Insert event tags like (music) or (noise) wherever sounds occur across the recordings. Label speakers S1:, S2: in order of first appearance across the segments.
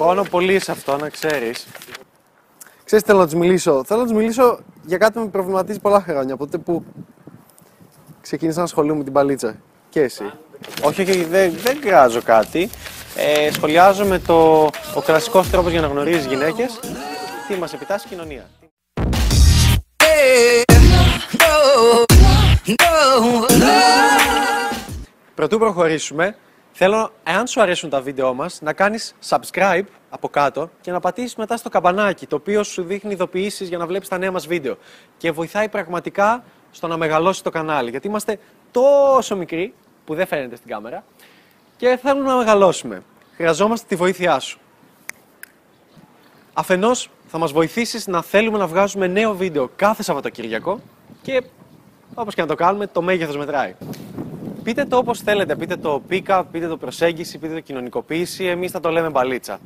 S1: Χρόνο πολύ σε αυτό, να ξέρεις. Ξέρεις, θέλω να τους μιλήσω. Θέλω να τους μιλήσω για κάτι που με προβληματίζει πολλά χρόνια. Από τότε που ξεκίνησα να ασχολούμαι με την παλίτσα. Και εσύ. Όχι, όχι, δεν, δεν κράζω κάτι. Ε, σχολιάζω με το ο κλασικός τρόπος για να γνωρίζεις γυναίκες. Τι μας επιτάσσει η κοινωνία. Πρωτού προχωρήσουμε, θέλω, εάν σου αρέσουν τα βίντεό μας, να κάνεις subscribe από κάτω και να πατήσεις μετά στο καμπανάκι, το οποίο σου δείχνει ειδοποιήσεις για να βλέπεις τα νέα μας βίντεο. Και βοηθάει πραγματικά στο να μεγαλώσει το κανάλι, γιατί είμαστε τόσο μικροί, που δεν φαίνεται στην κάμερα, και θέλουμε να μεγαλώσουμε. Χρειαζόμαστε τη βοήθειά σου. Αφενός, θα μας βοηθήσεις να θέλουμε να βγάζουμε νέο βίντεο κάθε Σαββατοκύριακο και όπως και να το κάνουμε, το μέγεθος μετράει. Πείτε το όπως θέλετε, πείτε το pick-up, πείτε το προσέγγιση, πείτε το κοινωνικοποίηση, εμείς θα το λέμε μπαλίτσα.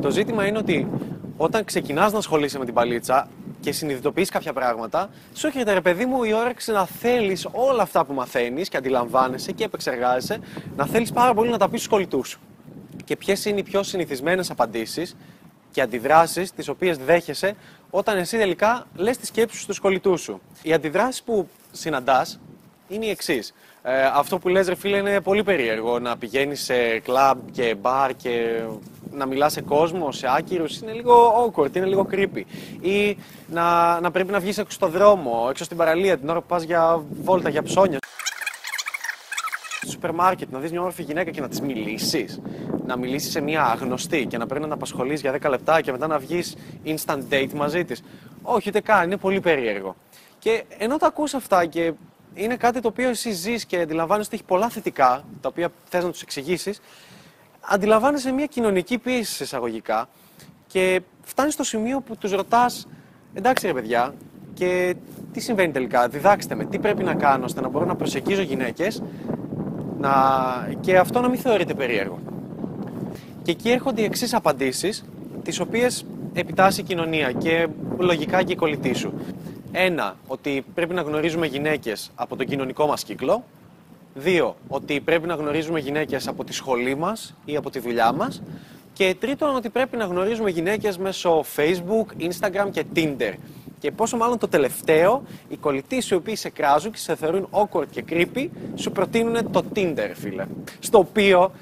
S1: Το ζήτημα είναι ότι όταν ξεκινάς να ασχολείσαι με την μπαλίτσα και συνειδητοποιείς κάποια πράγματα, σου έρχεται ρε παιδί μου η όρεξη να θέλεις όλα αυτά που μαθαίνεις και αντιλαμβάνεσαι και επεξεργάζεσαι, να θέλεις πάρα πολύ να τα πεις στους κολλητούς σου. Και ποιες είναι οι πιο συνηθισμένες απαντήσεις και αντιδράσεις τις οποίες δέχεσαι όταν εσύ τελικά λες τις σκέψεις σου στους κολλητούς σου. Οι αντιδράσεις που συναντάς είναι οι εξής. Ε, αυτό που λες ρε φίλε είναι πολύ περίεργο να πηγαίνεις σε κλαμπ και μπαρ και να μιλάς σε κόσμο, σε άκυρους, είναι λίγο awkward, είναι λίγο creepy. Ή να, να πρέπει να βγεις έξω στο δρόμο, έξω στην παραλία την ώρα που πας για βόλτα, για ψώνια. Στο σούπερ μάρκετ, να δεις μια όμορφη γυναίκα και να της μιλήσεις. Να μιλήσεις σε μια άγνωστη και να πρέπει να την απασχολείς για 10 λεπτά και μετά να βγεις instant date μαζί της. Όχι, ούτε καν, είναι πολύ περίεργο. Και ενώ τα ακούς αυτά και είναι κάτι το οποίο εσύ ζεις και αντιλαμβάνεσαι ότι έχει πολλά θετικά, τα οποία θες να τους εξηγήσεις, αντιλαμβάνεσαι μια κοινωνική πίεση εισαγωγικά και φτάνεις στο σημείο που τους ρωτάς, εντάξει ρε παιδιά, και τι συμβαίνει τελικά, διδάξτε με, τι πρέπει να κάνω ώστε να μπορώ να προσεγγίζω γυναίκες να... και αυτό να μην θεωρείται περίεργο. Και εκεί έρχονται οι εξής απαντήσεις, τις οποίες επιτάσσει η κοινωνία και λογικά και η κολλητή σου. Ένα, ότι πρέπει να γνωρίζουμε γυναίκες από τον κοινωνικό μας κύκλο. Δύο, ότι πρέπει να γνωρίζουμε γυναίκες από τη σχολή μας ή από τη δουλειά μας. Και τρίτον, ότι πρέπει να γνωρίζουμε γυναίκες μέσω Facebook, Instagram και Tinder. Και πόσο μάλλον το τελευταίο, οι κολλητοί οι οποίοι σε κράζουν και σε θεωρούν awkward και creepy, σου προτείνουν το Tinder, φίλε. Στο οποίο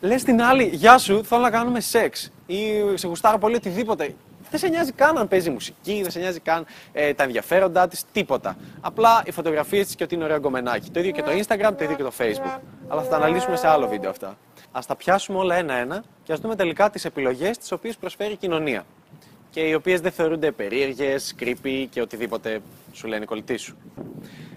S1: λες την άλλη, γεια σου, θέλω να κάνουμε σεξ. Ή σε γουστάρω πολύ οτιδήποτε. Δεν σε νοιάζει καν αν παίζει μουσική, δεν σε νοιάζει καν ε, τα ενδιαφέροντά της, τίποτα. Απλά οι φωτογραφίες της και ότι είναι ωραίο γκομενάκι. Το ίδιο και το Instagram, το ίδιο και το Facebook. Αλλά θα τα αναλύσουμε σε άλλο βίντεο αυτά. Α τα πιάσουμε όλα ένα-ένα και ας δούμε τελικά τις επιλογές τις οποίες προσφέρει η κοινωνία. Και οι οποίες δεν θεωρούνται περίεργες, creepy και οτιδήποτε σου λένε οι κολλητοί σου.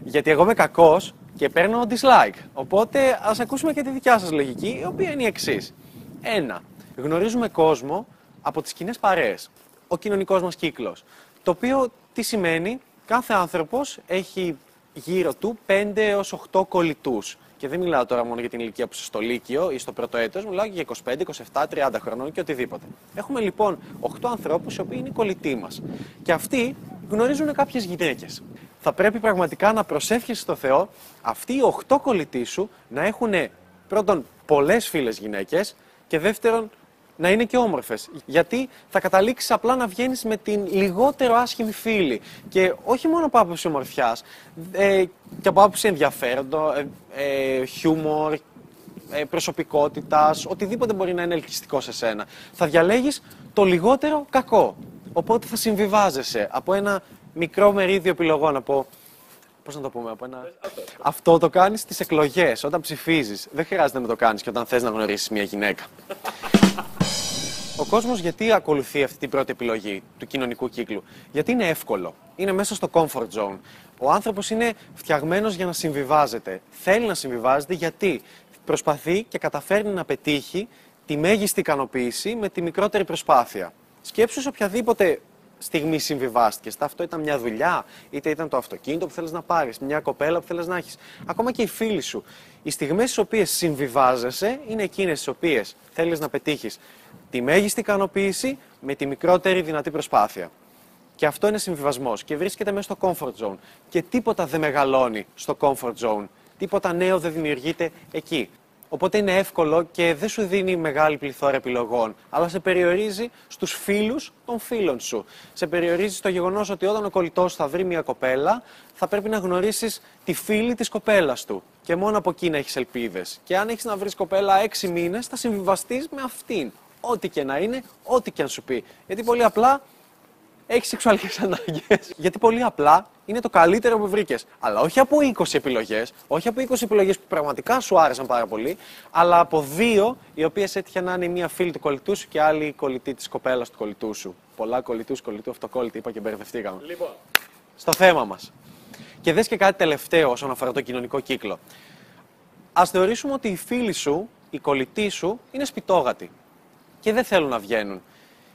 S1: Γιατί εγώ είμαι κακός και παίρνω dislike. Οπότε ας ακούσουμε και τη δικιά σας λογική, η οποία είναι η εξής. Ένα. Γνωρίζουμε κόσμο από τις κοινές παρέες ο κοινωνικός μας κύκλος. Το οποίο τι σημαίνει, κάθε άνθρωπος έχει γύρω του 5 έως 8 κολλητούς. Και δεν μιλάω τώρα μόνο για την ηλικία που είσαι στο Λύκειο ή στο πρώτο έτος, μιλάω και για 25, 27, 30 χρονών και οτιδήποτε. Έχουμε λοιπόν 8 ανθρώπους οι οποίοι είναι οι κολλητοί μας. Και αυτοί γνωρίζουν κάποιες γυναίκες. Θα πρέπει πραγματικά να προσεύχεσαι στο Θεό αυτοί οι 8 κολλητοί σου να έχουν πρώτον πολλές φίλες γυναίκες και δεύτερον να είναι και όμορφες. Γιατί θα καταλήξεις απλά να βγαίνεις με την λιγότερο άσχημη φίλη. Και όχι μόνο από άποψη ομορφιάς, ε, και από άποψη ενδιαφέροντο, ε, ε, χιούμορ, ε, προσωπικότητας, οτιδήποτε μπορεί να είναι ελκυστικό σε σένα. Θα διαλέγεις το λιγότερο κακό. Οπότε θα συμβιβάζεσαι από ένα μικρό μερίδιο επιλογών, από Πώς να το πούμε, από ένα. Αυτό το κάνεις στις εκλογές, όταν ψηφίζεις. Δεν χρειάζεται να το κάνεις και όταν θες να γνωρίσεις μια γυναίκα. Ο κόσμος γιατί ακολουθεί αυτή την πρώτη επιλογή του κοινωνικού κύκλου, Γιατί είναι εύκολο. Είναι μέσα στο comfort zone. Ο άνθρωπος είναι φτιαγμένος για να συμβιβάζεται. Θέλει να συμβιβάζεται γιατί; Προσπαθεί και καταφέρνει να πετύχει τη μέγιστη ικανοποίηση με τη μικρότερη προσπάθεια. Σκέψου σε οποιαδήποτε στιγμή συμβιβάστηκες. Αυτό ήταν μια δουλειά, είτε ήταν το αυτοκίνητο που θέλεις να πάρεις, μια κοπέλα που θέλεις να έχεις. Ακόμα και οι φίλοι σου. Οι στιγμές στις οποίες συμβιβάζεσαι είναι εκείνες τι οποίες θέλεις να πετύχεις τη μέγιστη ικανοποίηση με τη μικρότερη δυνατή προσπάθεια. Και αυτό είναι συμβιβασμός και βρίσκεται μέσα στο comfort zone. Και τίποτα δεν μεγαλώνει στο comfort zone. Τίποτα νέο δεν δημιουργείται εκεί. Οπότε είναι εύκολο και δεν σου δίνει μεγάλη πληθώρα επιλογών, αλλά σε περιορίζει στους φίλους των φίλων σου. Σε περιορίζει στο γεγονός ότι όταν ο κολλητός θα βρει μια κοπέλα, θα πρέπει να γνωρίσεις τη φίλη της κοπέλας του. Και μόνο από εκεί να έχεις ελπίδες. Και αν έχεις να βρεις κοπέλα έξι μήνες, θα συμβιβαστείς με αυτήν. Ό,τι και να είναι, ό,τι και αν σου πει. Γιατί πολύ απλά έχεις σεξουαλικές (laughs) ανάγκε. Γιατί πολύ απλά είναι το καλύτερο που βρήκες. Αλλά όχι από 20 επιλογές, όχι από 20 επιλογές που πραγματικά σου άρεσαν πάρα πολύ, αλλά από δύο οι οποίες έτυχε να είναι μία φίλη του κολλητού σου και άλλη κολλητή της κοπέλας του κολλητού σου. Πολλά κολλητούς, κολλητού, αυτοκόλλητη, είπα και μπερδευτήκαμε.
S2: Λοιπόν.
S1: Στο θέμα μας. Και δες και κάτι τελευταίο όσον αφορά το κοινωνικό κύκλο. Α θεωρήσουμε ότι οι φίλοι σου, οι κολλητοί σου, είναι σπιτόγατοι και δεν θέλουν να βγαίνουν.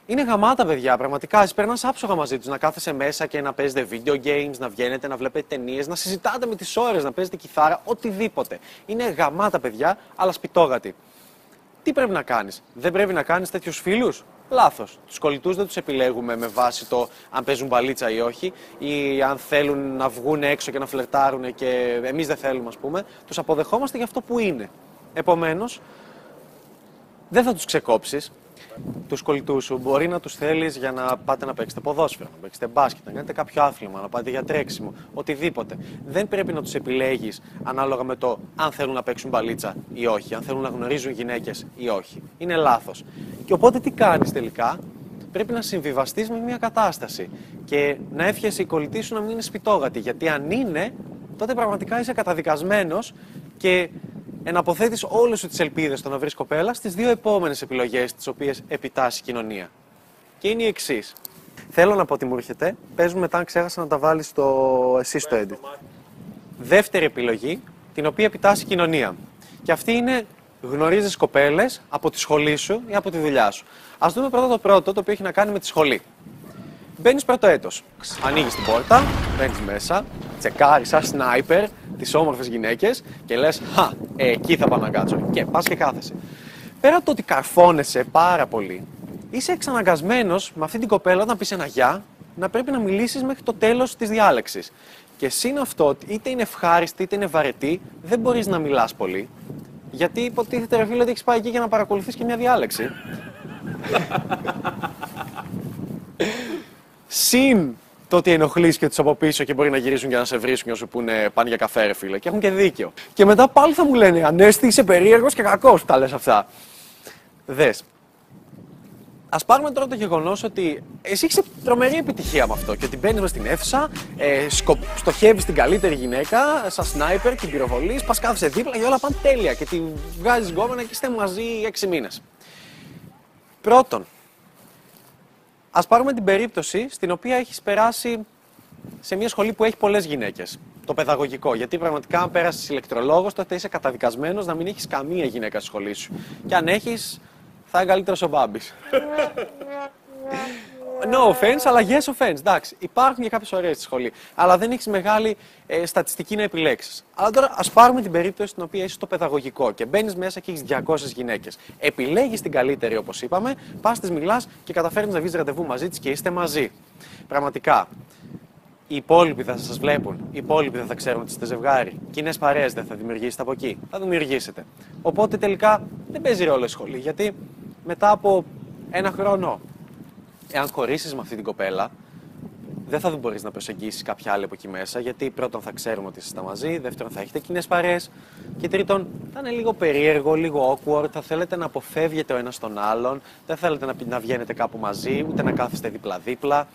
S1: Είναι γαμάτα, παιδιά, πραγματικά. Εσύ περνάς άψογα μαζί τους να κάθεσαι μέσα και να παίζετε video games, να βγαίνετε, να βλέπετε ταινίες, να συζητάτε με τις ώρες, να παίζετε κιθάρα, οτιδήποτε. Είναι γαμάτα, παιδιά, αλλά σπιτόγατοι. Τι πρέπει να κάνεις, Δεν πρέπει να κάνεις τέτοιους φίλους; Λάθος. Τους κολλητούς δεν τους επιλέγουμε με βάση το αν παίζουν μπαλίτσα ή όχι, ή αν θέλουν να βγουν έξω και να φλερτάρουν και εμείς δεν θέλουμε, ας πούμε. Τους αποδεχόμαστε για αυτό που είναι. Επομένως, δεν θα τους ξεκόψεις, τους κολλητούς σου μπορεί να τους θέλεις για να πάτε να παίξετε ποδόσφαιρο, να παίξετε μπάσκετ, να κάνετε κάποιο άθλημα, να πάτε για τρέξιμο, οτιδήποτε. Δεν πρέπει να τους επιλέγεις ανάλογα με το αν θέλουν να παίξουν μπαλίτσα ή όχι, αν θέλουν να γνωρίζουν γυναίκες ή όχι. Είναι λάθος. Και οπότε τι κάνεις τελικά, πρέπει να συμβιβαστείς με μια κατάσταση και να εύχεσαι η κολλητή σου να μην είναι σπιτόγατη. Γιατί αν είναι, τότε πραγματικά είσαι καταδικασμένος και εναποθέτεις όλες σου τις ελπίδες στο να βρεις κοπέλα στις δύο επόμενες επιλογές τις οποίες επιτάσσει η κοινωνία. Και είναι η εξής. Θέλω να πω ότι μου έρχεται. Παίζουμε μετά αν ξέχασα να τα βάλεις στο εσύ στο edit. Δεύτερη επιλογή, την οποία επιτάσσει η κοινωνία. Και αυτή είναι γνωρίζεις κοπέλες από τη σχολή σου ή από τη δουλειά σου. Α δούμε πρώτα το πρώτο, το οποίο έχει να κάνει με τη σχολή. Μπαίνεις πρώτο έτος. Ανοίγεις την πόρτα, μπαίνεις μέσα, τσεκάρεις σαν σνάιπερ τις όμορφες γυναίκες και λες, Χα, ε, εκεί θα πάω να κάτσω. Και πας και κάθεσαι. Πέρα από το ότι καρφώνεσαι πάρα πολύ, είσαι εξαναγκασμένος με αυτή την κοπέλα όταν πεις ένα γεια να πρέπει να μιλήσεις μέχρι το τέλος της διάλεξης. Και σύν αυτό, είτε είναι ευχάριστη είτε είναι βαρετή, δεν μπορείς να μιλάς πολύ. Γιατί υποτίθεται, ρε φίλε, ότι έχεις πάει εκεί για να παρακολουθείς και μια διάλεξη. (laughs) Συν το ότι ενοχλείς και τους από πίσω και μπορεί να γυρίσουν για να σε βρίσκουν και να σου πούνε πάνε για καφέ, ρε φίλε. Και έχουν και δίκιο. Και μετά πάλι θα μου λένε Ανέστη, είσαι περίεργος και κακός που τα λες αυτά. Δες. Α πάρουμε τώρα το γεγονός ότι εσύ έχεις τρομερή επιτυχία με αυτό και ότι μπαίνει μες στην αίθουσα, ε, στοχεύεις την καλύτερη γυναίκα, σαν σνάιπερ, την πυροβολείς, πας κάθεσαι δίπλα και όλα πάνε τέλεια και τη βγάζεις γκόμενα και είστε μαζί 6 μήνες. Πρώτον, Α πάρουμε την περίπτωση στην οποία έχεις περάσει σε μια σχολή που έχει πολλές γυναίκες. Το παιδαγωγικό. Γιατί πραγματικά, αν πέρασες ηλεκτρολόγος, τότε είσαι καταδικασμένος να μην έχεις καμία γυναίκα στη σχολή σου. Και αν έχεις, θα είναι καλύτερος ο Μπάμπης. (laughs) No offense, αλλά yes offense. Εντάξει, υπάρχουν και κάποιες ωραίες στη σχολή. Αλλά δεν έχεις μεγάλη ε, στατιστική να επιλέξεις. Αλλά τώρα ας πάρουμε την περίπτωση στην οποία είσαι στο παιδαγωγικό και μπαίνεις μέσα και έχεις 200 γυναίκες. Επιλέγεις την καλύτερη, όπως είπαμε, πας της μιλάς και καταφέρνεις να βγεις ραντεβού μαζί της και είστε μαζί. Πραγματικά. Οι υπόλοιποι θα σας βλέπουν, οι υπόλοιποι δεν θα ξέρουν ότι είστε ζευγάρι. Κοινέ παρέες δεν θα δημιουργήσετε από εκεί. Θα δημιουργήσετε. Οπότε τελικά δεν παίζει ρόλο η σχολή. Γιατί μετά από ένα χρόνο εάν χωρίσεις με αυτή την κοπέλα, δεν θα μπορείς να προσεγγίσεις κάποια άλλη από εκεί μέσα, γιατί πρώτον θα ξέρουμε ότι είστε μαζί, δεύτερον θα έχετε κοινές παρέ και τρίτον θα είναι λίγο περίεργο, λίγο awkward, θα θέλετε να αποφεύγετε ο ένας τον άλλον, δεν θέλετε να, να βγαίνετε κάπου μαζί, ούτε να κάθεστε δίπλα-δίπλα.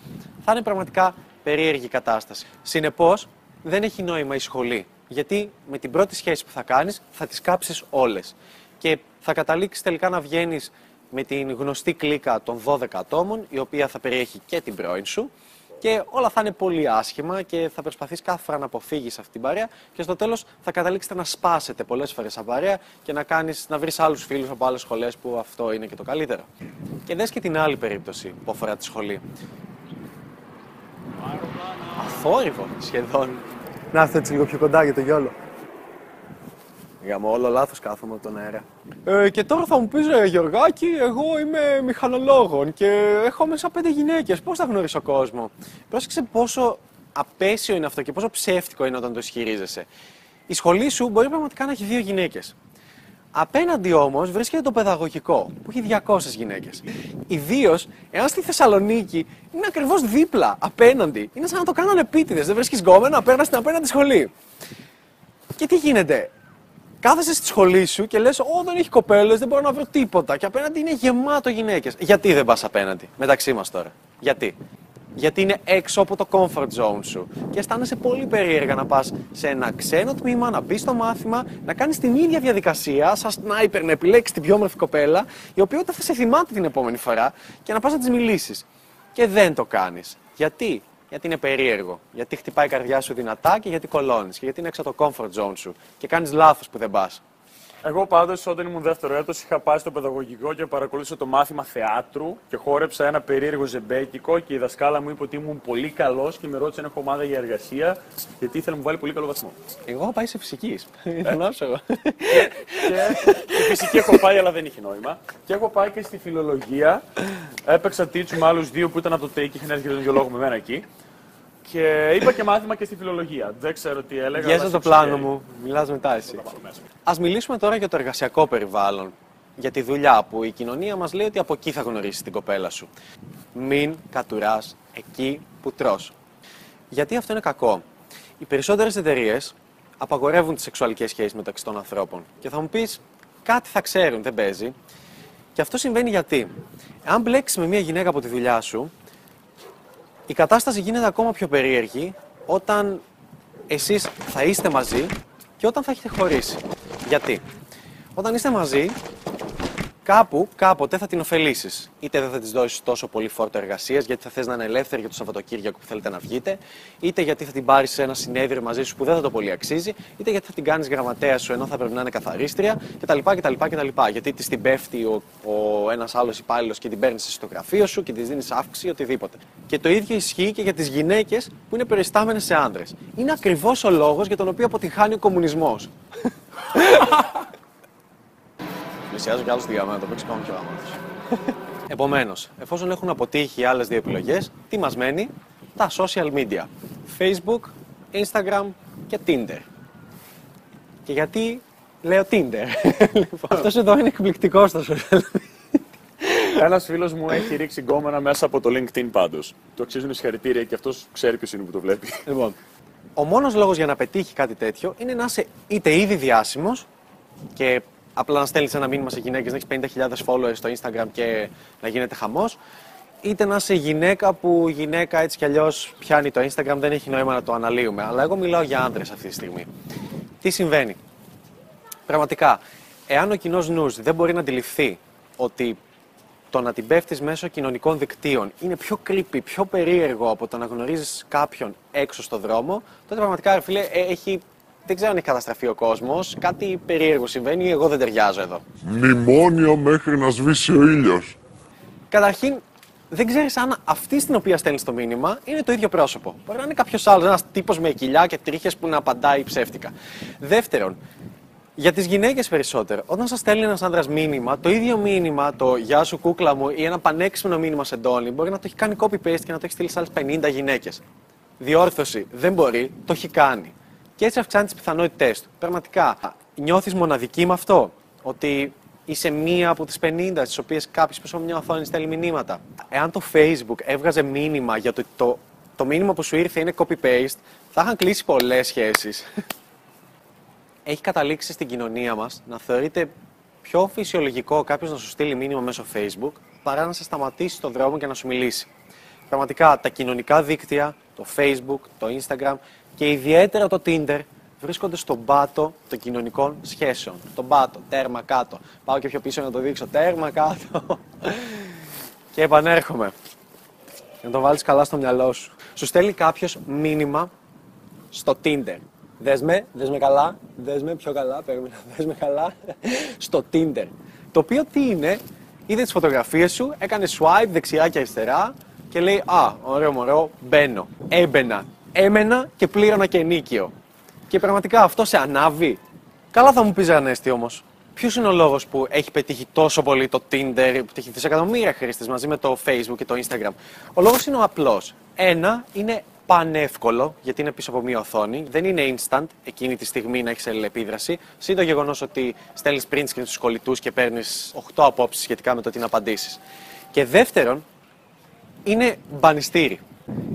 S1: Θα είναι πραγματικά περίεργη κατάσταση. Συνεπώς, δεν έχει νόημα η σχολή. Γιατί με την πρώτη σχέση που θα κάνεις, θα τις κάψεις όλες. Και θα καταλήξεις τελικά να βγαίνεις με την γνωστή κλίκα των 12 ατόμων, η οποία θα περιέχει και την πρώην σου. Και όλα θα είναι πολύ άσχημα και θα προσπαθείς κάθε φορά να αποφύγεις αυτή την παρέα και στο τέλος θα καταλήξετε να σπάσετε πολλές φορές σαν παρέα και να, κάνεις, να βρεις άλλους φίλους από άλλες σχολές που αυτό είναι και το καλύτερο. Και δες και την άλλη περίπτωση που αφορά τη σχολή. Αθόρυβο σχεδόν. Να έρθω έτσι λίγο πιο κοντά για το γιόλο. Για όλο λάθος κάθομαι από τον αέρα. Ε, και τώρα θα μου πεις, ε, Γεωργάκη, εγώ είμαι μηχανολόγων και έχω μέσα πέντε γυναίκες. Πώς θα γνωρίσω κόσμος; Πρόσεξε πόσο απέσιο είναι αυτό και πόσο ψεύτικο είναι όταν το ισχυρίζεσαι. Η σχολή σου μπορεί πραγματικά να έχει δύο γυναίκες. Απέναντι όμως βρίσκεται το παιδαγωγικό, που έχει 200 γυναίκες. Ιδίως εάν στη Θεσσαλονίκη είναι ακριβώς δίπλα, απέναντι. Είναι σαν να το κάνανε επίτηδες. Δεν βρίσκεις γκόμενα, παίρνει στην απέναντι σχολή. Και τι γίνεται, κάθεσαι στη σχολή σου και λες: Ω, δεν έχει κοπέλες, δεν μπορώ να βρω τίποτα. Και απέναντι είναι γεμάτο γυναίκες. Γιατί δεν πας απέναντι, μεταξύ μας τώρα; Γιατί; Γιατί είναι έξω από το comfort zone σου. Και αισθάνεσαι πολύ περίεργα να πας σε ένα ξένο τμήμα, να μπεις στο μάθημα, να κάνεις την ίδια διαδικασία, σαν sniper, να επιλέξεις την πιο όμορφη κοπέλα, η οποία ούτε θα σε θυμάται την επόμενη φορά και να πας να της μιλήσεις. Και δεν το κάνεις. Γιατί; Γιατί είναι περίεργο. Γιατί χτυπάει η καρδιά σου δυνατά και γιατί κολώνει. Και γιατί είναι έξω από το comfort zone σου. Και κάνεις λάθος που δεν πας.
S2: Εγώ πάντως όταν ήμουν δεύτερο έτος είχα πάει στο παιδαγωγικό και παρακολούθησα το μάθημα θεάτρου και χόρεψα ένα περίεργο ζεμπέκικο και η δασκάλα μου είπε ότι ήμουν πολύ καλός και με ρώτησε αν έχω ομάδα για εργασία γιατί ήθελα να μου βάλει πολύ καλό βαθμό.
S1: Εγώ έχω πάει σε φυσικής. Ήταν άψογο.
S2: και, και φυσική έχω πάει αλλά δεν είχε νόημα. Και έχω πάει και στη φιλολογία. Έπαιξα τίτσου με άλλους δύο που ήταν από το ΤΕΙ και είχαν έρθει για τον λόγο με μένα εκεί. Και είπα και μάθημα και στη φιλολογία. Δεν ξέρω τι έλεγα.
S1: Γεια το πλάνο μου. Μιλάς μετά εσύ. Α μιλήσουμε τώρα για το εργασιακό περιβάλλον. Για τη δουλειά που η κοινωνία μας λέει ότι από εκεί θα γνωρίσει την κοπέλα σου. Μην κατουράς εκεί που τρώ. Γιατί αυτό είναι κακό; Οι περισσότερες εταιρείες απαγορεύουν τις σεξουαλικές σχέσεις μεταξύ των ανθρώπων. Και θα μου πεις, κάτι θα ξέρουν, δεν παίζει. Και αυτό συμβαίνει γιατί; Αν μπλέξεις με μια γυναίκα από τη δουλειά σου, η κατάσταση γίνεται ακόμα πιο περίεργη όταν εσείς θα είστε μαζί και όταν θα έχετε χωρίσει. Γιατί; Όταν είστε μαζί, κάπου, κάποτε θα την ωφελήσεις. Είτε δεν θα της δώσεις τόσο πολύ φόρτο εργασίας, γιατί θα θες να είναι ελεύθερη για το Σαββατοκύριακο που θέλετε να βγείτε, είτε γιατί θα την πάρεις σε ένα συνέδριο μαζί σου που δεν θα το πολύ αξίζει, είτε γιατί θα την κάνεις γραμματέα σου ενώ θα πρέπει να είναι καθαρίστρια κτλ. κτλ, κτλ. Γιατί της την πέφτει ο, ο ένας άλλος υπάλληλος και την παίρνεις στο γραφείο σου και της δίνεις αύξηση οτιδήποτε. Και το ίδιο ισχύει και για τις γυναίκες που είναι περιστάμενες σε άντρες. Είναι ακριβώς ο λόγος για τον οποίο αποτυχάνει ο κομμουνισμός. (laughs) Πλησιάζω κι άλλος στη γραμμή, να το παίξεις πάνω πιο γαμάτο. Επομένως, εφόσον έχουν αποτύχει οι άλλες δύο επιλογές, τι μας μένει, τα social media. Facebook, Instagram και Tinder. Και γιατί λέω Tinder; λοιπόν, αυτός εδώ είναι εκπληκτικός στα social media.
S2: Ένας φίλος μου έχει ρίξει γκόμενα μέσα από το LinkedIn πάντως. Το αξίζουν συγχαρητήρια και αυτός ξέρει ποιος είναι που το βλέπει.
S1: Λοιπόν, ο μόνος λόγος για να πετύχει κάτι τέτοιο είναι να είσαι είτε ήδη διάσημος και απλά να στέλνεις ένα μήνυμα σε γυναίκες, να έχεις 50.000 followers στο Instagram και να γίνεται χαμός. Είτε να είσαι γυναίκα που γυναίκα έτσι κι αλλιώς πιάνει το Instagram, δεν έχει νόημα να το αναλύουμε. Αλλά εγώ μιλάω για άντρε αυτή τη στιγμή. Τι συμβαίνει; Πραγματικά, εάν ο κοινός νους δεν μπορεί να αντιληφθεί ότι το να την πέφτεις μέσω κοινωνικών δικτύων είναι πιο creepy, πιο περίεργο από το να γνωρίζεις κάποιον έξω στο δρόμο, τότε πραγματικά, ρε φίλε, ε, έχει δεν ξέρω αν έχει καταστραφεί ο κόσμος. Κάτι περίεργο συμβαίνει. Εγώ δεν ταιριάζω εδώ.
S3: Μνημόνιο μέχρι να σβήσει ο ήλιος.
S1: Καταρχήν, δεν ξέρεις αν αυτή στην οποία στέλνεις το μήνυμα είναι το ίδιο πρόσωπο. Μπορεί να είναι κάποιος άλλος, ένας τύπος με κοιλιά και τρίχες που να απαντάει ψεύτικα. Δεύτερον, για τις γυναίκες περισσότερο, όταν σας στέλνει ένας άντρας μήνυμα, το ίδιο μήνυμα, το Γεια σου κούκλα μου ή ένα πανέξυπνο μήνυμα σε ντόνι, μπορεί να το έχει κάνει copy-paste και να το έχει στείλει σε άλλες 50 γυναίκες. Διόρθωση. Δεν μπορεί, το έχει κάνει και έτσι αυξάνεις τις πιθανότητές του. Πραγματικά, νιώθεις μοναδική με αυτό, ότι είσαι μία από τις 50 στις οποίες κάποιος πίσω από μια οθόνη στέλνει μηνύματα. Εάν το Facebook έβγαζε μήνυμα για το, το, το μήνυμα που σου ήρθε είναι copy-paste, θα είχαν κλείσει πολλές σχέσεις. (laughs) Έχει καταλήξει στην κοινωνία μας να θεωρείται πιο φυσιολογικό κάποιος να σου στείλει μήνυμα μέσω Facebook παρά να σε σταματήσει στον δρόμο και να σου μιλήσει. Πραγματικά τα κοινωνικά δίκτυα, το Facebook, το Instagram και ιδιαίτερα το Tinder βρίσκονται στον πάτο των κοινωνικών σχέσεων. Τον πάτο, τέρμα κάτω. Πάω και πιο πίσω να το δείξω. Τέρμα κάτω. (laughs) και επανέρχομαι. Να το βάλεις καλά στο μυαλό σου. Σου στέλνει κάποιος μήνυμα στο Tinder. Δες με, δες με καλά, δες με πιο καλά, περίμενα, (laughs) δες με καλά, στο Tinder. Το οποίο τι είναι, είδε τις φωτογραφίες σου, έκανε swipe δεξιά και αριστερά και λέει «Α, ωραίο μωρό, μπαίνω». Έμπαινα έμενα και πλήρωνα και ενίκιο. Και πραγματικά αυτό σε ανάβει. Καλά θα μου πει Ανέστη όμως. Ποιος είναι ο λόγος που έχει πετύχει τόσο πολύ το Tinder, που έχει δισεκατομμύρια χρήστες μαζί με το Facebook και το Instagram; Ο λόγος είναι ο απλός. Ένα, είναι πανεύκολο, γιατί είναι πίσω από μία οθόνη. Δεν είναι instant εκείνη τη στιγμή να έχεις αλληλεπίδραση. Συν το γεγονός ότι στέλνεις print screen στους κολλητούς και παίρνεις 8 απόψεις σχετικά με το τι να απαντήσεις. Και δεύτερον, είναι μπανιστήρι.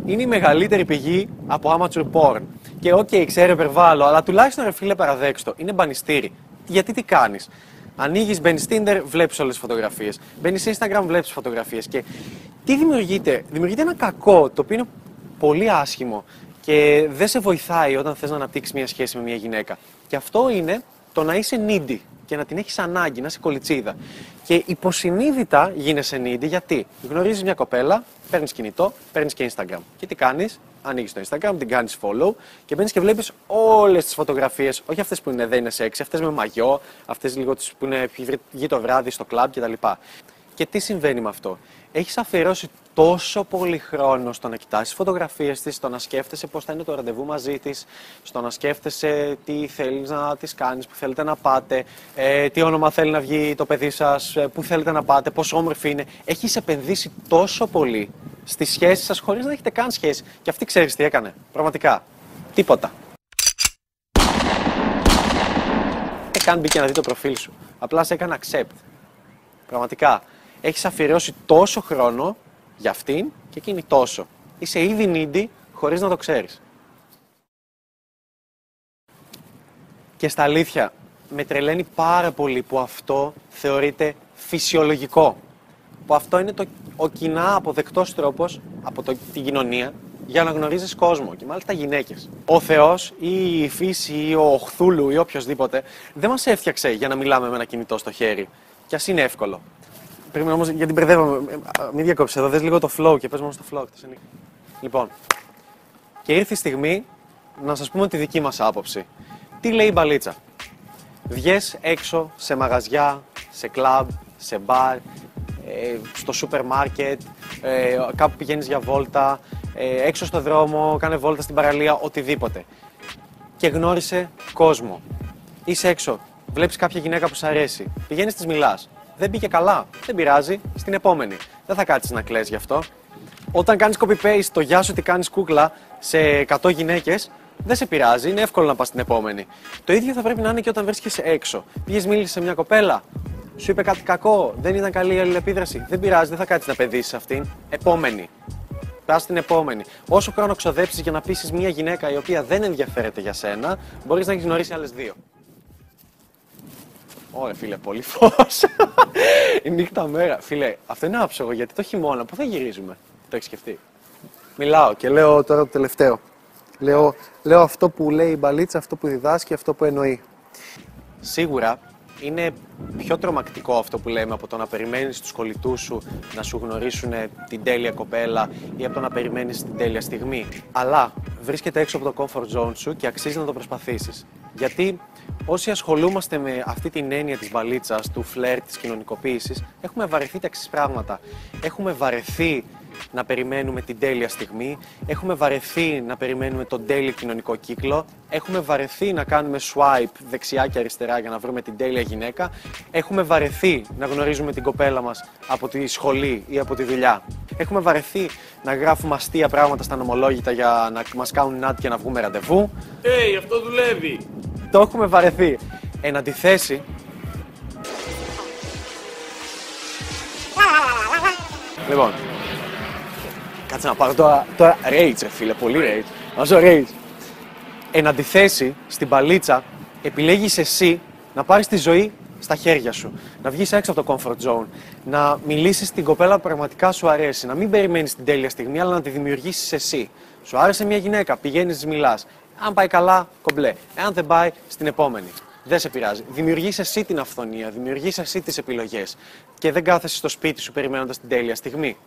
S1: Είναι η μεγαλύτερη πηγή από amateur porn. Και οκ, okay, ξέρω, υπερβάλλω, αλλά τουλάχιστον ρε φίλε παραδέξου το. Είναι μπανιστήρι. Γιατί τι κάνεις; Ανοίγεις, μπαίνεις Tinder, βλέπεις όλες τις φωτογραφίες. Μπαίνεις Instagram, βλέπεις φωτογραφίες. Και τι δημιουργείται, δημιουργείται ένα κακό το οποίο είναι πολύ άσχημο και δεν σε βοηθάει όταν θες να αναπτύξεις μια σχέση με μια γυναίκα. Και αυτό είναι το να είσαι needy και να την έχεις ανάγκη, να είσαι κολιτσίδα. Και υποσυνείδητα γίνεσαι needy γιατί γνωρίζεις μια κοπέλα, παίρνεις κινητό, παίρνεις και Instagram. Και τι κάνεις, ανοίγεις το Instagram, την κάνεις follow και μπαίνεις και βλέπεις όλες τις φωτογραφίες, όχι αυτές που είναι, δεν είναι σεξ, αυτές με μαγιό, αυτές λίγο που είναι βγει το βράδυ στο κλαμπ κτλ. Και τι συμβαίνει με αυτό; Έχεις αφιερώσει τόσο πολύ χρόνο στο να κοιτάσει φωτογραφίες της, στο να σκέφτεσαι πώς θα είναι το ραντεβού μαζί της, στο να σκέφτεσαι τι θέλεις να τη κάνεις, που θέλετε να πάτε, ε, τι όνομα θέλει να βγει το παιδί σας, ε, που θέλετε να πάτε, πόσο όμορφη είναι. Έχεις επενδύσει τόσο πολύ στη σχέση σας χωρίς να έχετε καν σχέση. Και αυτή ξέρεις τι έκανε. Πραγματικά. Τίποτα. Ε, καν μπήκε να δει το προφίλ σου. Απλά σε έκανε accept. Πραγματικά. Έχεις αφιερώσει τόσο χρόνο για αυτήν και εκείνη τόσο. Είσαι ήδη needy χωρίς να το ξέρεις. Και στα αλήθεια, με τρελαίνει πάρα πολύ που αυτό θεωρείται φυσιολογικό. Που αυτό είναι το, ο κοινά αποδεκτός τρόπος από το, την κοινωνία για να γνωρίζεις κόσμο και μάλιστα γυναίκες. Ο Θεός ή η φύση ή ο Χθούλου ή οποιοδήποτε δεν μας έφτιαξε για να μιλάμε με ένα κινητό στο χέρι. Κι ας είναι εύκολο. Πρέπει όμως, γιατί μπερδεύομαι. Ε, μην διακόψεις εδώ, δες λίγο το flow και πες μόνο στο flow. Λοιπόν, και ήρθε η στιγμή να σας πούμε τη δική μας άποψη. Τι λέει η μπαλίτσα; Βγες έξω σε μαγαζιά, σε κλαμπ, σε μπαρ, ε, στο σούπερ μάρκετ, ε, κάπου πηγαίνεις για βόλτα, έξω στο δρόμο, κάνε βόλτα στην παραλία, οτιδήποτε. Και γνώρισε κόσμο. Είσαι έξω, βλέπεις κάποια γυναίκα που σου αρέσει, πηγαίνεις της μιλάς δεν μπήκε καλά. Δεν πειράζει, στην επόμενη. Δεν θα κάτσεις να κλαις γι' αυτό. Όταν κάνεις copy-paste το γεια σου τι κάνεις κούκλα σε 100 γυναίκες, δεν σε πειράζει, είναι εύκολο να πας στην επόμενη. Το ίδιο θα πρέπει να είναι και όταν βρίσκεσαι έξω. Πήγε, μίλησες σε μια κοπέλα, σου είπε κάτι κακό, δεν ήταν καλή η αλληλεπίδραση. Δεν πειράζει, δεν θα κάτσεις να παιδίσεις αυτήν. Επόμενη. Πας στην επόμενη. Όσο χρόνο ξοδέψεις για να πείσει μια γυναίκα η οποία δεν ενδιαφέρεται για σένα, μπορείς να έχεις γνωρίσει άλλες δύο. Ωραία, φίλε, πολύ φως. (laughs) Η νύχτα μέρα. Φίλε, αυτό είναι άψογο γιατί το χειμώνα πού θα γυρίζουμε; Το έχεις σκεφτεί; Μιλάω και λέω τώρα το τελευταίο. Λέω, λέω αυτό που λέει η μπαλίτσα, αυτό που διδάσκει, αυτό που εννοεί. Σίγουρα είναι πιο τρομακτικό αυτό που λέμε από το να περιμένεις τους κολλητούς σου να σου γνωρίσουν την τέλεια κοπέλα ή από το να περιμένεις την τέλεια στιγμή. Αλλά βρίσκεται έξω από το comfort zone σου και αξίζει να το προσπαθήσεις. Γιατί όσοι ασχολούμαστε με αυτή την έννοια της βαλίτσας, του φλερ, της κοινωνικοποίησης, έχουμε βαρεθεί τα εξής πράγματα. Έχουμε βαρεθεί να περιμένουμε την τέλεια στιγμή, έχουμε βαρεθεί να περιμένουμε τον τέλειο κοινωνικό κύκλο, έχουμε βαρεθεί να κάνουμε swipe δεξιά και αριστερά για να βρούμε την τέλεια γυναίκα, έχουμε βαρεθεί να γνωρίζουμε την κοπέλα μας από τη σχολή ή από τη δουλειά. Έχουμε βαρεθεί να γράφουμε αστεία πράγματα στα νομολόγητα για να μας κάνουν νάτι και να βγούμε ραντεβού.
S2: Hey, αυτό δουλεύει!
S1: Το έχουμε βαρεθεί. Εν αντιθέσει, Λοιπόν, κάτσε να πάρω τώρα, τώρα rage, ρε φίλε, πολύ rage. Να ζω rage. Εν αντιθέσει, στην παλίτσα, επιλέγεις εσύ να πάρεις τη ζωή στα χέρια σου. Να βγεις έξω από το comfort zone. Να μιλήσεις στην κοπέλα που πραγματικά σου αρέσει. Να μην περιμένεις την τέλεια στιγμή, αλλά να τη δημιουργήσεις εσύ. Σου άρεσε μια γυναίκα, πηγαίνεις, μιλάς. Αν πάει καλά, κομπλέ. Εάν δεν πάει, στην επόμενη. Δεν σε πειράζει. Δημιουργείς εσύ την αυθονία, δημιουργείς εσύ τις επιλογές. Και δεν κάθεσαι στο σπίτι σου περιμένοντας την τέλεια στιγμή.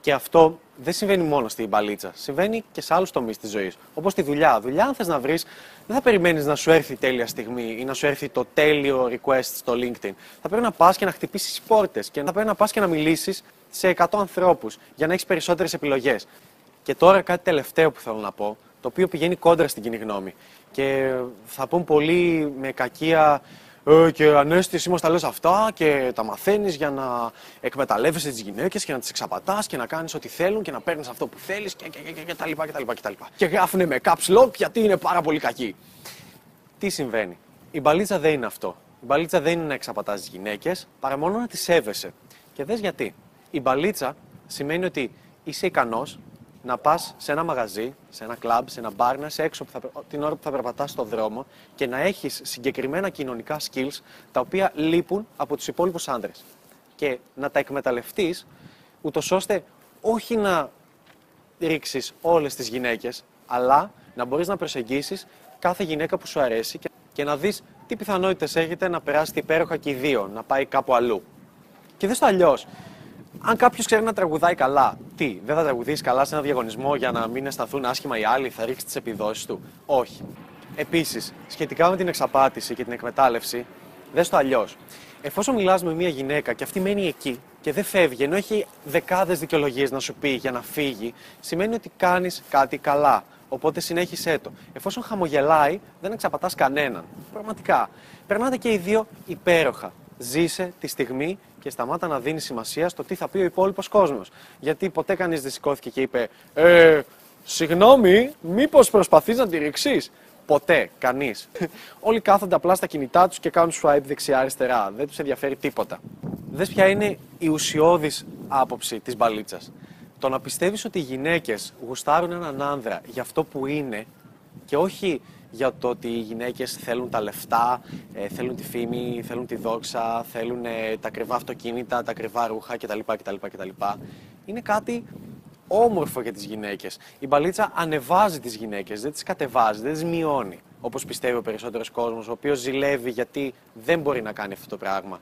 S1: Και αυτό δεν συμβαίνει μόνο στην μπαλίτσα. Συμβαίνει και σε άλλους τομείς της ζωής. Όπως τη δουλειά. Δουλειά, αν θες να βρεις, δεν θα περιμένεις να σου έρθει η τέλεια στιγμή ή να σου έρθει το τέλειο request στο LinkedIn. Θα πρέπει να πας και να χτυπήσεις πόρτες και θα πρέπει να πας και να μιλήσεις σε 100 ανθρώπους για να έχεις περισσότερες επιλογές. Και τώρα κάτι τελευταίο που θέλω να πω, το οποίο πηγαίνει κόντρα στην κοινή γνώμη. Και θα πούν πολύ με κακία Ε, και ανέστη, εσύ μας τα λες αυτά και τα μαθαίνεις για να εκμεταλλεύεσαι τις γυναίκες και να τις εξαπατάς και να κάνεις ό,τι θέλουν και να παίρνεις αυτό που θέλεις και, και, και, και, και τα λοιπά και τα λοιπά και τα λοιπά. Και γράφουνε με caps lock γιατί είναι πάρα πολύ κακοί. Τι συμβαίνει; Η μπαλίτσα δεν είναι αυτό. Η μπαλίτσα δεν είναι να εξαπατάς τις γυναίκες, παρά μόνο να τις σέβεσαι. Και δες γιατί. Η μπαλίτσα σημαίνει ότι είσαι ικανός να πας σε ένα μαγαζί, σε ένα κλαμπ, σε ένα μπαρ, να είσαι έξω που θα, πε- την ώρα που θα περπατάς στον δρόμο και να έχεις συγκεκριμένα κοινωνικά skills τα οποία λείπουν από τους υπόλοιπους άντρες. Και να τα εκμεταλλευτείς ούτως ώστε όχι να ρίξεις όλες τις γυναίκες, αλλά να μπορείς να προσεγγίσεις κάθε γυναίκα που σου αρέσει και, και να δεις τι πιθανότητες έχετε να περάσετε υπέροχα και οι δύο, να πάει κάπου αλλού. Και δες το αλλιώς. Αν κάποιος ξέρει να τραγουδάει καλά, τι, δεν θα τραγουδήσει καλά σε ένα διαγωνισμό για να μην αισθανθούν άσχημα οι άλλοι, θα ρίξεις τις επιδόσεις του; Όχι. Επίσης, σχετικά με την εξαπάτηση και την εκμετάλλευση, δες το αλλιώς. Εφόσον μιλάς με μια γυναίκα και αυτή μένει εκεί και δεν φεύγει, ενώ έχει δεκάδες δικαιολογίες να σου πει για να φύγει, σημαίνει ότι κάνεις κάτι καλά. Οπότε συνέχισέ το. Εφόσον χαμογελάει, δεν εξαπατάς κανέναν. Πραγματικά. Περνάτε και οι δύο υπέροχα. Ζήσε τη στιγμή και σταμάτα να δίνει σημασία στο τι θα πει ο υπόλοιπος κόσμος. Γιατί ποτέ κανείς δεν σηκώθηκε και είπε Ε, συγγνώμη, μήπως προσπαθείς να τη ρίξεις; Ποτέ, κανείς. (laughs) Όλοι κάθονται απλά στα κινητά τους και κάνουν swipe δεξιά-αριστερά. Δεν τους ενδιαφέρει τίποτα. Δες ποια είναι η ουσιώδης άποψη της μπαλίτσας. Το να πιστεύεις ότι οι γυναίκες γουστάρουν έναν άνδρα για αυτό που είναι και όχι για το ότι οι γυναίκες θέλουν τα λεφτά, ε, θέλουν τη φήμη, θέλουν τη δόξα, θέλουν ε, τα ακριβά αυτοκίνητα, τα ακριβά ρούχα κτλ. κτλ, κτλ. Είναι κάτι όμορφο για τις γυναίκες. Η μπαλίτσα ανεβάζει τις γυναίκες, δεν τις κατεβάζει, δεν τις μειώνει. Όπως πιστεύει ο περισσότερος κόσμος, ο οποίος ζηλεύει γιατί δεν μπορεί να κάνει αυτό το πράγμα.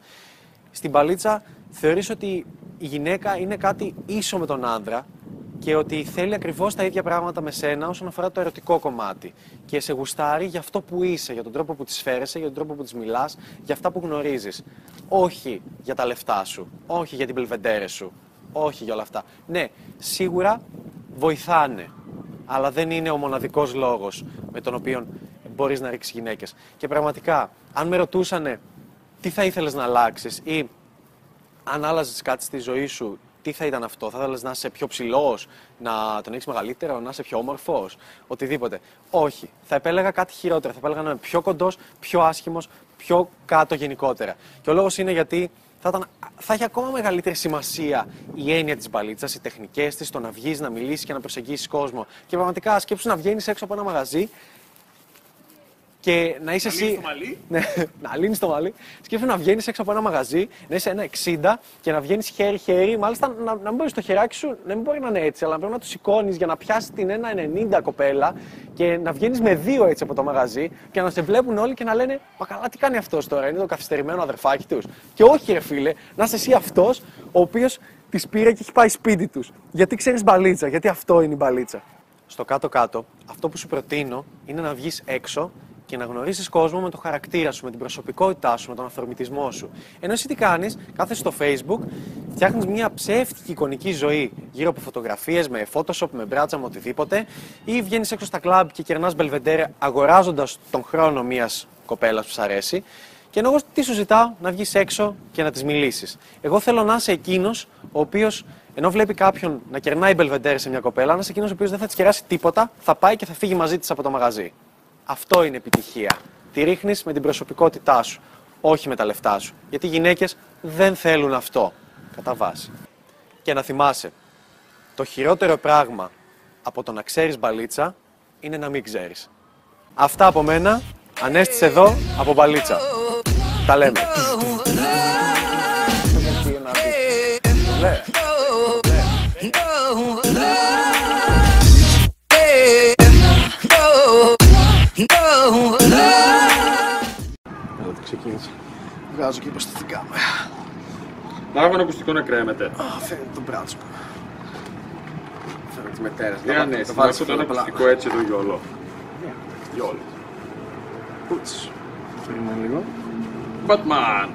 S1: Στην μπαλίτσα θεωρείς ότι η γυναίκα είναι κάτι ίσο με τον άνδρα και ότι θέλει ακριβώς τα ίδια πράγματα με σένα όσον αφορά το ερωτικό κομμάτι. Και σε γουστάρει για αυτό που είσαι, για τον τρόπο που της φέρεσαι, για τον τρόπο που της μιλάς, για αυτά που γνωρίζεις. Όχι για τα λεφτά σου, όχι για την πελβεντέρε σου, όχι για όλα αυτά. Ναι, σίγουρα βοηθάνε, αλλά δεν είναι ο μοναδικός λόγος με τον οποίο μπορείς να ρίξεις γυναίκες. Και πραγματικά, αν με ρωτούσανε τι θα ήθελες να αλλάξεις ή αν άλλαζες κάτι στη ζωή σου, τι θα ήταν αυτό, θα ήθελες να είσαι πιο ψηλός, να τον έχεις μεγαλύτερο, να είσαι πιο όμορφος, οτιδήποτε. Όχι. Θα επέλεγα κάτι χειρότερο. Θα επέλεγα να είμαι πιο κοντός, πιο άσχημος, πιο κάτω γενικότερα. Και ο λόγος είναι γιατί θα, ήταν, θα έχει ακόμα μεγαλύτερη σημασία η έννοια της μπαλίτσας, οι τεχνικές της, το να βγεις, να μιλήσεις και να προσεγγίσεις κόσμο. Και πραγματικά σκέψου να βγαίνεις έξω από ένα μαγαζί και να είσαι εσύ.
S2: λύνεις το μαλλί. (laughs)
S1: Ναι, να λύνεις το μαλλί. Σκέφτομαι να βγαίνεις έξω από ένα μαγαζί, να είσαι ένα 60 και να βγαίνεις χέρι-χέρι. Μάλιστα να, να μην μπορείς το χεράκι σου, να μην μπορεί να είναι έτσι, αλλά να πρέπει να το σηκώνεις για να πιάσεις την 1,90 κοπέλα και να βγαίνεις με δύο έτσι από το μαγαζί και να σε βλέπουν όλοι και να λένε Μα καλά, τι κάνει αυτός τώρα, είναι το καθυστερημένο αδερφάκι τους. Και όχι, ρε φίλε, να είσαι εσύ αυτός ο οποίος τη πήρε και έχει πάει σπίτι τους. Γιατί ξέρεις μπαλίτσα, γιατί αυτό είναι η μπαλίτσα. Στο κάτω-κάτω, αυτό που σου προτείνω είναι να βγεις έξω και να γνωρίσεις κόσμο με το χαρακτήρα σου, με την προσωπικότητά σου, με τον αυθορμητισμό σου. Ενώ εσύ τι κάνεις, κάθεσαι στο Facebook, φτιάχνεις μια ψεύτικη εικονική ζωή γύρω από φωτογραφίες, με Photoshop, με μπράτσα, με οτιδήποτε, ή βγαίνεις έξω στα κλαμπ και κερνάς μπελβεντέρε αγοράζοντας τον χρόνο μιας κοπέλας που σ' αρέσει. Και ενώ εγώ τι σου ζητάω, να βγεις έξω και να της μιλήσεις. Εγώ θέλω να είσαι εκείνος ο οποίος, ενώ βλέπει κάποιον να κερνάει μπελβεντέρε σε μια κοπέλα, να είσαι εκείνος ο οποίος δεν θα της κεράσει τίποτα, θα πάει και θα φύγει μαζί της από το μαγαζί. Αυτό είναι επιτυχία. Τη ρίχνεις με την προσωπικότητά σου, όχι με τα λεφτά σου. Γιατί οι γυναίκες δεν θέλουν αυτό, κατά βάση. Και να θυμάσαι, το χειρότερο πράγμα από το να ξέρεις μπαλίτσα είναι να μην ξέρεις. Αυτά από μένα. Ανέστησε εδώ από μπαλίτσα. Τα λέμε. Εδώ το ξεκίνησε. Βγάζω και υποστηθικά μου.
S2: Μάγω ένα ακουστικό να κρέμεται.
S1: Α, φαίνεται το μπράτσο μου. Φαίνεται τη μετέρα.
S2: Τι ανέσαι, να αυτό το ένα ακουστικό έτσι εδώ γιόλο. Γιόλο.
S1: Πούτς. Περιμένω λίγο.
S2: Batman.